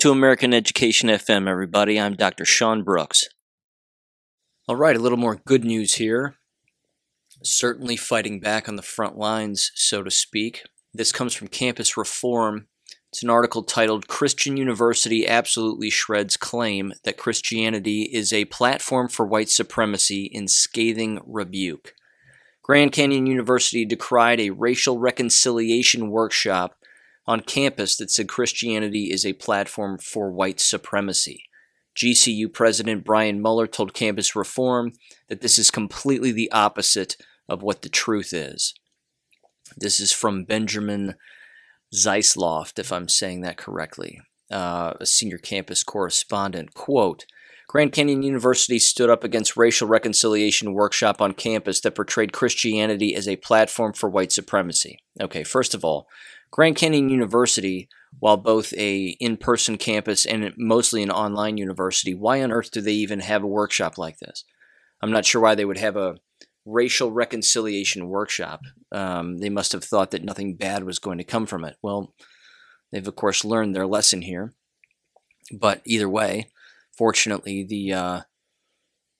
To American Education FM, everybody. I'm Dr. Sean Brooks. All right, a little more good news here. Certainly fighting back on the front lines, so to speak. This comes from Campus Reform. It's an article titled Christian University Absolutely Shreds Claim That Christianity is a Platform for White Supremacy in Scathing Rebuke. Grand Canyon University decried a racial reconciliation workshop on campus that said Christianity is a platform for white supremacy. GCU President Brian Mueller told Campus Reform that this is completely the opposite of what the truth is. This is from Benjamin Zeisloft, if I'm saying that correctly, uh, a senior campus correspondent. Quote, Grand Canyon University stood up against racial reconciliation workshop on campus that portrayed Christianity as a platform for white supremacy. Okay, first of all, Grand Canyon University, while both a in-person campus and mostly an online university, why on earth do they even have a workshop like this? I'm not sure why they would have a racial reconciliation workshop. Um, they must have thought that nothing bad was going to come from it. Well, they've of course learned their lesson here. But either way, fortunately, the uh,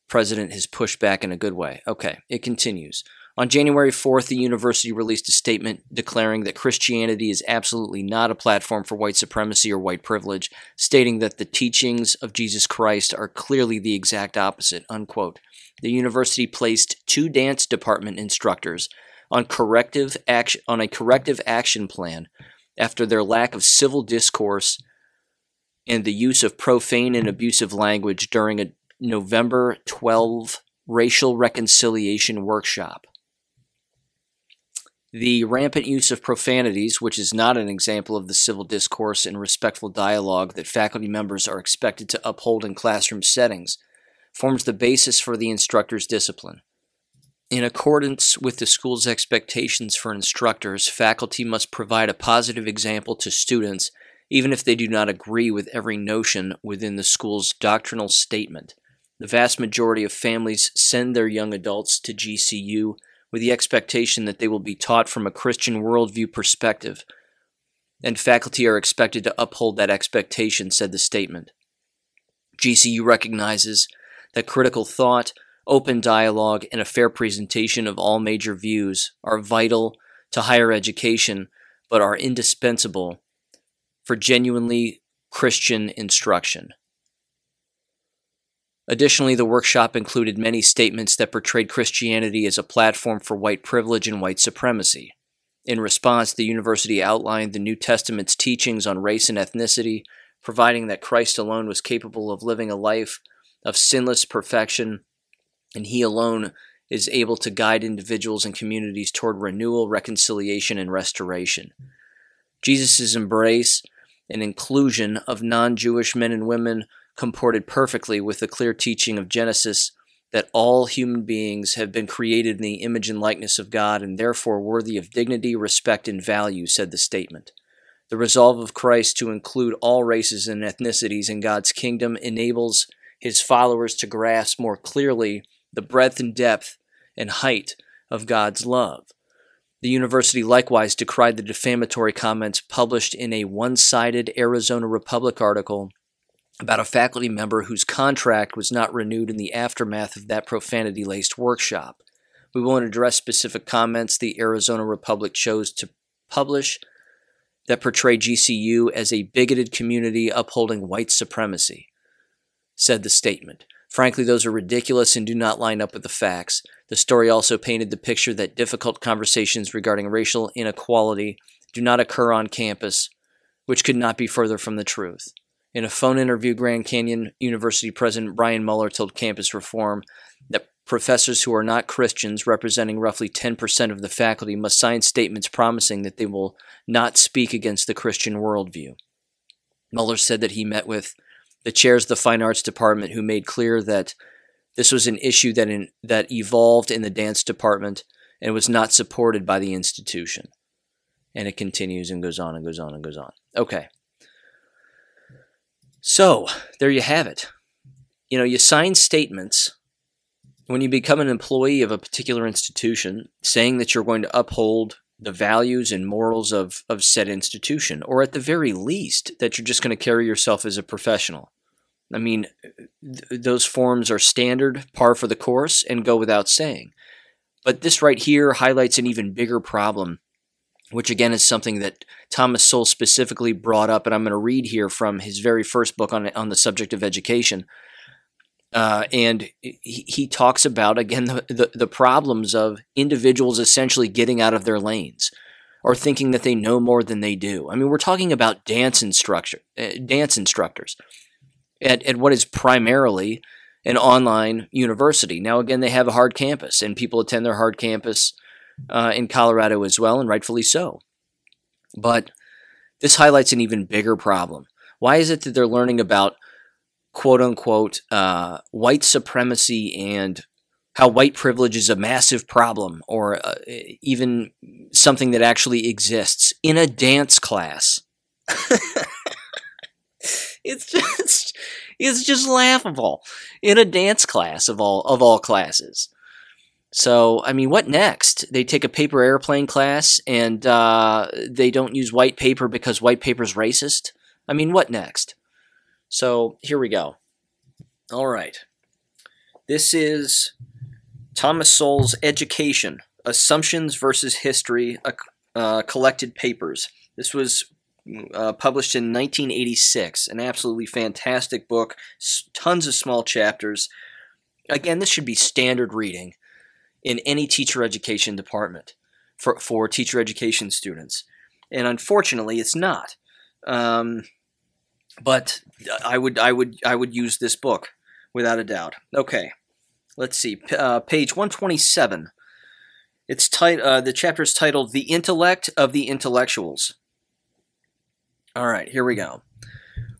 president has pushed back in a good way. Okay, it continues. On January 4th, the university released a statement declaring that Christianity is absolutely not a platform for white supremacy or white privilege, stating that the teachings of Jesus Christ are clearly the exact opposite. Unquote. The university placed two dance department instructors on corrective action on a corrective action plan after their lack of civil discourse and the use of profane and abusive language during a November 12 racial reconciliation workshop. The rampant use of profanities, which is not an example of the civil discourse and respectful dialogue that faculty members are expected to uphold in classroom settings, forms the basis for the instructor's discipline. In accordance with the school's expectations for instructors, faculty must provide a positive example to students even if they do not agree with every notion within the school's doctrinal statement. The vast majority of families send their young adults to GCU with the expectation that they will be taught from a Christian worldview perspective, and faculty are expected to uphold that expectation, said the statement. GCU recognizes that critical thought, open dialogue, and a fair presentation of all major views are vital to higher education, but are indispensable for genuinely Christian instruction. Additionally, the workshop included many statements that portrayed Christianity as a platform for white privilege and white supremacy. In response, the university outlined the New Testament's teachings on race and ethnicity, providing that Christ alone was capable of living a life of sinless perfection, and he alone is able to guide individuals and communities toward renewal, reconciliation, and restoration. Jesus' embrace and inclusion of non Jewish men and women comported perfectly with the clear teaching of Genesis that all human beings have been created in the image and likeness of God and therefore worthy of dignity, respect, and value, said the statement. The resolve of Christ to include all races and ethnicities in God's kingdom enables his followers to grasp more clearly the breadth and depth and height of God's love. The university likewise decried the defamatory comments published in a one sided Arizona Republic article about a faculty member whose contract was not renewed in the aftermath of that profanity laced workshop. We won't address specific comments the Arizona Republic chose to publish that portray GCU as a bigoted community upholding white supremacy, said the statement. Frankly, those are ridiculous and do not line up with the facts. The story also painted the picture that difficult conversations regarding racial inequality do not occur on campus, which could not be further from the truth. In a phone interview, Grand Canyon University President Brian Mueller told Campus Reform that professors who are not Christians, representing roughly 10% of the faculty, must sign statements promising that they will not speak against the Christian worldview. Mueller said that he met with the chairs of the Fine Arts Department who made clear that this was an issue that, in, that evolved in the dance department and was not supported by the institution. And it continues and goes on and goes on and goes on. Okay. So, there you have it. You know, you sign statements when you become an employee of a particular institution saying that you're going to uphold the values and morals of, of said institution, or at the very least, that you're just going to carry yourself as a professional. I mean, th- those forms are standard, par for the course, and go without saying. But this right here highlights an even bigger problem, which again is something that Thomas Sowell specifically brought up, and I'm going to read here from his very first book on, on the subject of education. Uh, and he, he, talks about again the, the, the problems of individuals essentially getting out of their lanes or thinking that they know more than they do. I mean, we're talking about dance instructor uh, dance instructors at, at what is primarily an online university. Now, again, they have a hard campus, and people attend their hard campus uh, in Colorado as well, and rightfully so. But this highlights an even bigger problem. Why is it that they're learning about quote unquote uh, white supremacy and how white privilege is a massive problem or uh, even something that actually exists in a dance class. it's just it's just laughable in a dance class of all of all classes. So, I mean, what next? They take a paper airplane class and uh, they don't use white paper because white paper is racist? I mean, what next? So here we go. All right. This is Thomas Sowell's Education Assumptions versus History, uh, Collected Papers. This was uh, published in 1986. An absolutely fantastic book, tons of small chapters. Again, this should be standard reading in any teacher education department for, for teacher education students. And unfortunately, it's not. Um, but I would I would I would use this book without a doubt. Okay, let's see. Uh, page one twenty seven. It's tit- uh, the chapter is titled "The Intellect of the Intellectuals." All right, here we go.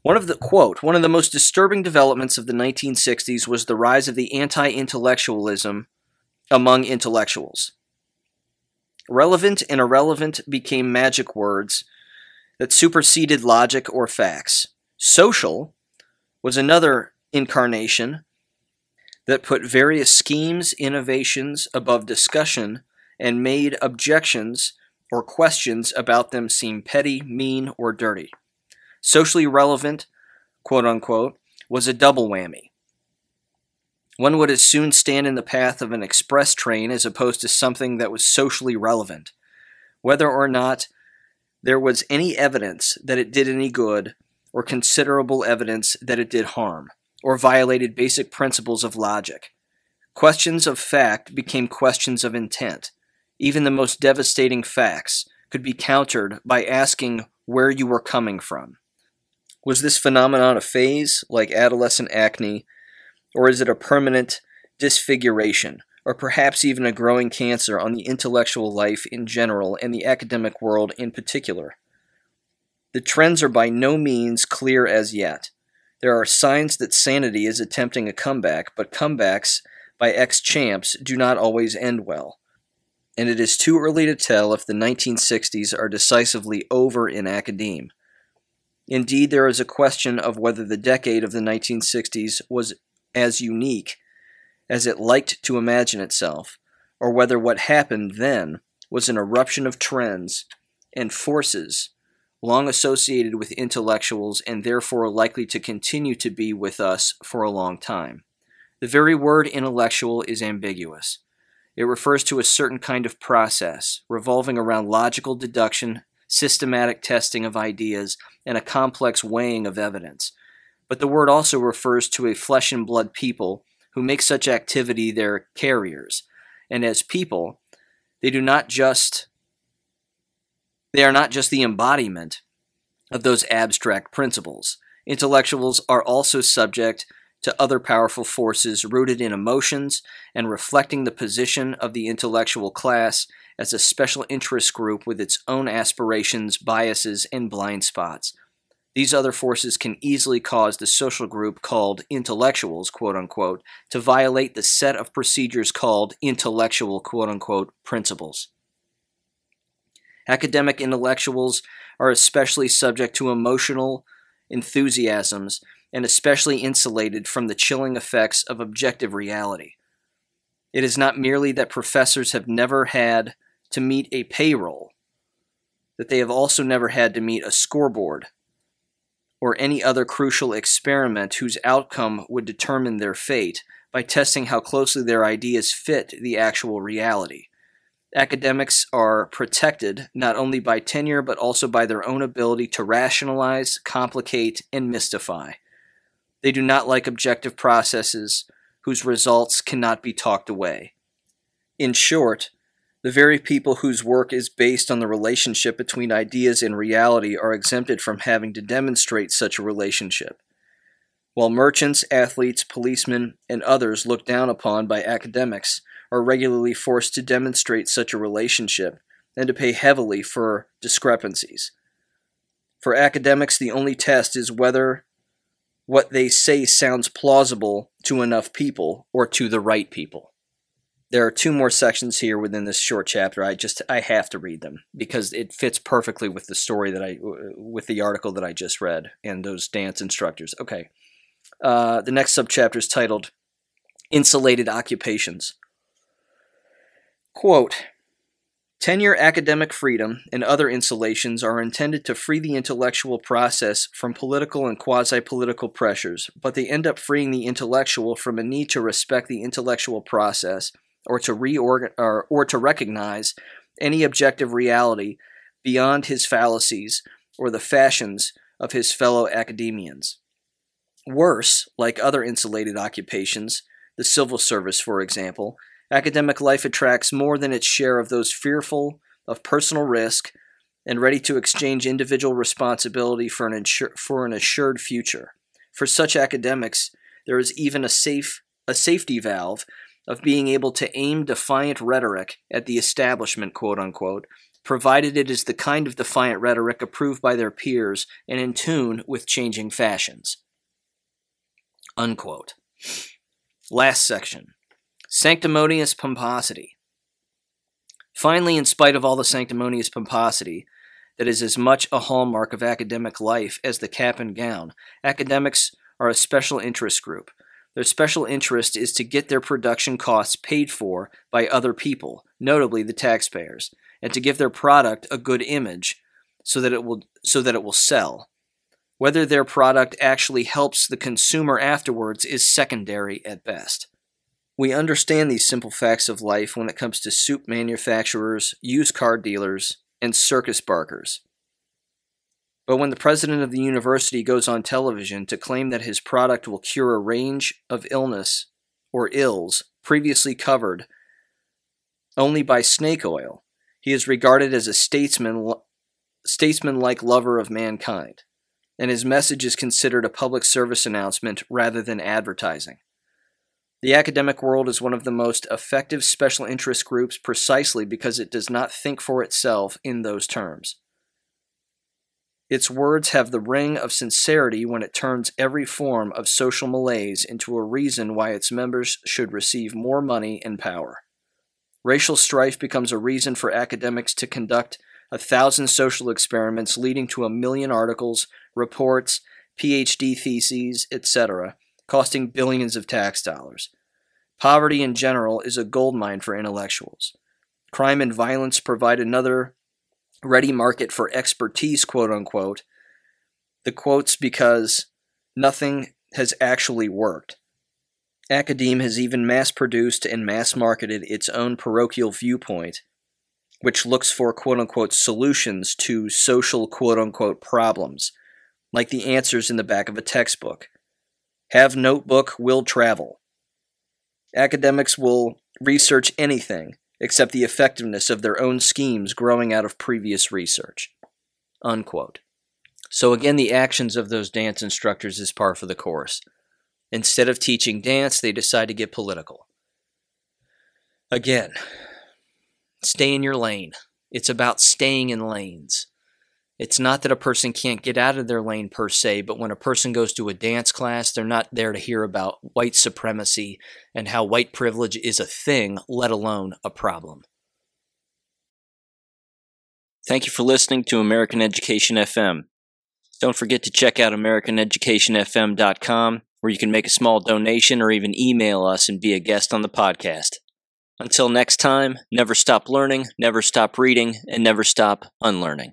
One of the quote, one of the most disturbing developments of the 1960s was the rise of the anti-intellectualism among intellectuals. Relevant and irrelevant became magic words that superseded logic or facts. Social was another incarnation that put various schemes, innovations above discussion and made objections or questions about them seem petty, mean, or dirty. Socially relevant, quote unquote, was a double whammy. One would as soon stand in the path of an express train as opposed to something that was socially relevant. Whether or not there was any evidence that it did any good, or considerable evidence that it did harm, or violated basic principles of logic. Questions of fact became questions of intent. Even the most devastating facts could be countered by asking where you were coming from. Was this phenomenon a phase, like adolescent acne, or is it a permanent disfiguration, or perhaps even a growing cancer on the intellectual life in general and the academic world in particular? The trends are by no means clear as yet. There are signs that sanity is attempting a comeback, but comebacks by ex champs do not always end well. And it is too early to tell if the 1960s are decisively over in academe. Indeed, there is a question of whether the decade of the 1960s was as unique as it liked to imagine itself, or whether what happened then was an eruption of trends and forces long associated with intellectuals and therefore likely to continue to be with us for a long time. The very word intellectual is ambiguous. It refers to a certain kind of process revolving around logical deduction, systematic testing of ideas, and a complex weighing of evidence. But the word also refers to a flesh and blood people who make such activity their carriers. And as people, they do not just they are not just the embodiment of those abstract principles. Intellectuals are also subject to other powerful forces rooted in emotions and reflecting the position of the intellectual class as a special interest group with its own aspirations, biases, and blind spots. These other forces can easily cause the social group called intellectuals, quote unquote, to violate the set of procedures called intellectual, quote unquote, principles. Academic intellectuals are especially subject to emotional enthusiasms and especially insulated from the chilling effects of objective reality. It is not merely that professors have never had to meet a payroll, that they have also never had to meet a scoreboard or any other crucial experiment whose outcome would determine their fate by testing how closely their ideas fit the actual reality. Academics are protected not only by tenure but also by their own ability to rationalize, complicate, and mystify. They do not like objective processes whose results cannot be talked away. In short, the very people whose work is based on the relationship between ideas and reality are exempted from having to demonstrate such a relationship. While merchants, athletes, policemen, and others looked down upon by academics are regularly forced to demonstrate such a relationship and to pay heavily for discrepancies. For academics, the only test is whether what they say sounds plausible to enough people or to the right people. There are two more sections here within this short chapter. I just I have to read them because it fits perfectly with the story that I with the article that I just read and those dance instructors. Okay. Uh, the next subchapter is titled Insulated Occupations. Quote Tenure, academic freedom, and other insulations are intended to free the intellectual process from political and quasi political pressures, but they end up freeing the intellectual from a need to respect the intellectual process or to reorgan- or, or to recognize any objective reality beyond his fallacies or the fashions of his fellow academians. Worse, like other insulated occupations, the civil service, for example, Academic life attracts more than its share of those fearful of personal risk and ready to exchange individual responsibility for an, insur- for an assured future. For such academics, there is even a safe a safety valve of being able to aim defiant rhetoric at the establishment, quote unquote, provided it is the kind of defiant rhetoric approved by their peers and in tune with changing fashions. Unquote. Last section. Sanctimonious pomposity. Finally, in spite of all the sanctimonious pomposity that is as much a hallmark of academic life as the cap and gown, academics are a special interest group. Their special interest is to get their production costs paid for by other people, notably the taxpayers, and to give their product a good image so that it will so that it will sell. Whether their product actually helps the consumer afterwards is secondary at best. We understand these simple facts of life when it comes to soup manufacturers, used car dealers, and circus barkers. But when the president of the university goes on television to claim that his product will cure a range of illness or ills previously covered only by snake oil, he is regarded as a statesman statesman-like lover of mankind, and his message is considered a public service announcement rather than advertising. The academic world is one of the most effective special interest groups precisely because it does not think for itself in those terms. Its words have the ring of sincerity when it turns every form of social malaise into a reason why its members should receive more money and power. Racial strife becomes a reason for academics to conduct a thousand social experiments leading to a million articles, reports, PhD theses, etc costing billions of tax dollars. Poverty in general is a goldmine for intellectuals. Crime and violence provide another ready market for expertise, quote unquote. The quotes because nothing has actually worked. Academe has even mass produced and mass marketed its own parochial viewpoint, which looks for quote unquote solutions to social quote unquote problems, like the answers in the back of a textbook. Have notebook, will travel. Academics will research anything except the effectiveness of their own schemes growing out of previous research. Unquote. So, again, the actions of those dance instructors is par for the course. Instead of teaching dance, they decide to get political. Again, stay in your lane. It's about staying in lanes. It's not that a person can't get out of their lane per se, but when a person goes to a dance class, they're not there to hear about white supremacy and how white privilege is a thing, let alone a problem. Thank you for listening to American Education FM. Don't forget to check out AmericanEducationFM.com, where you can make a small donation or even email us and be a guest on the podcast. Until next time, never stop learning, never stop reading, and never stop unlearning.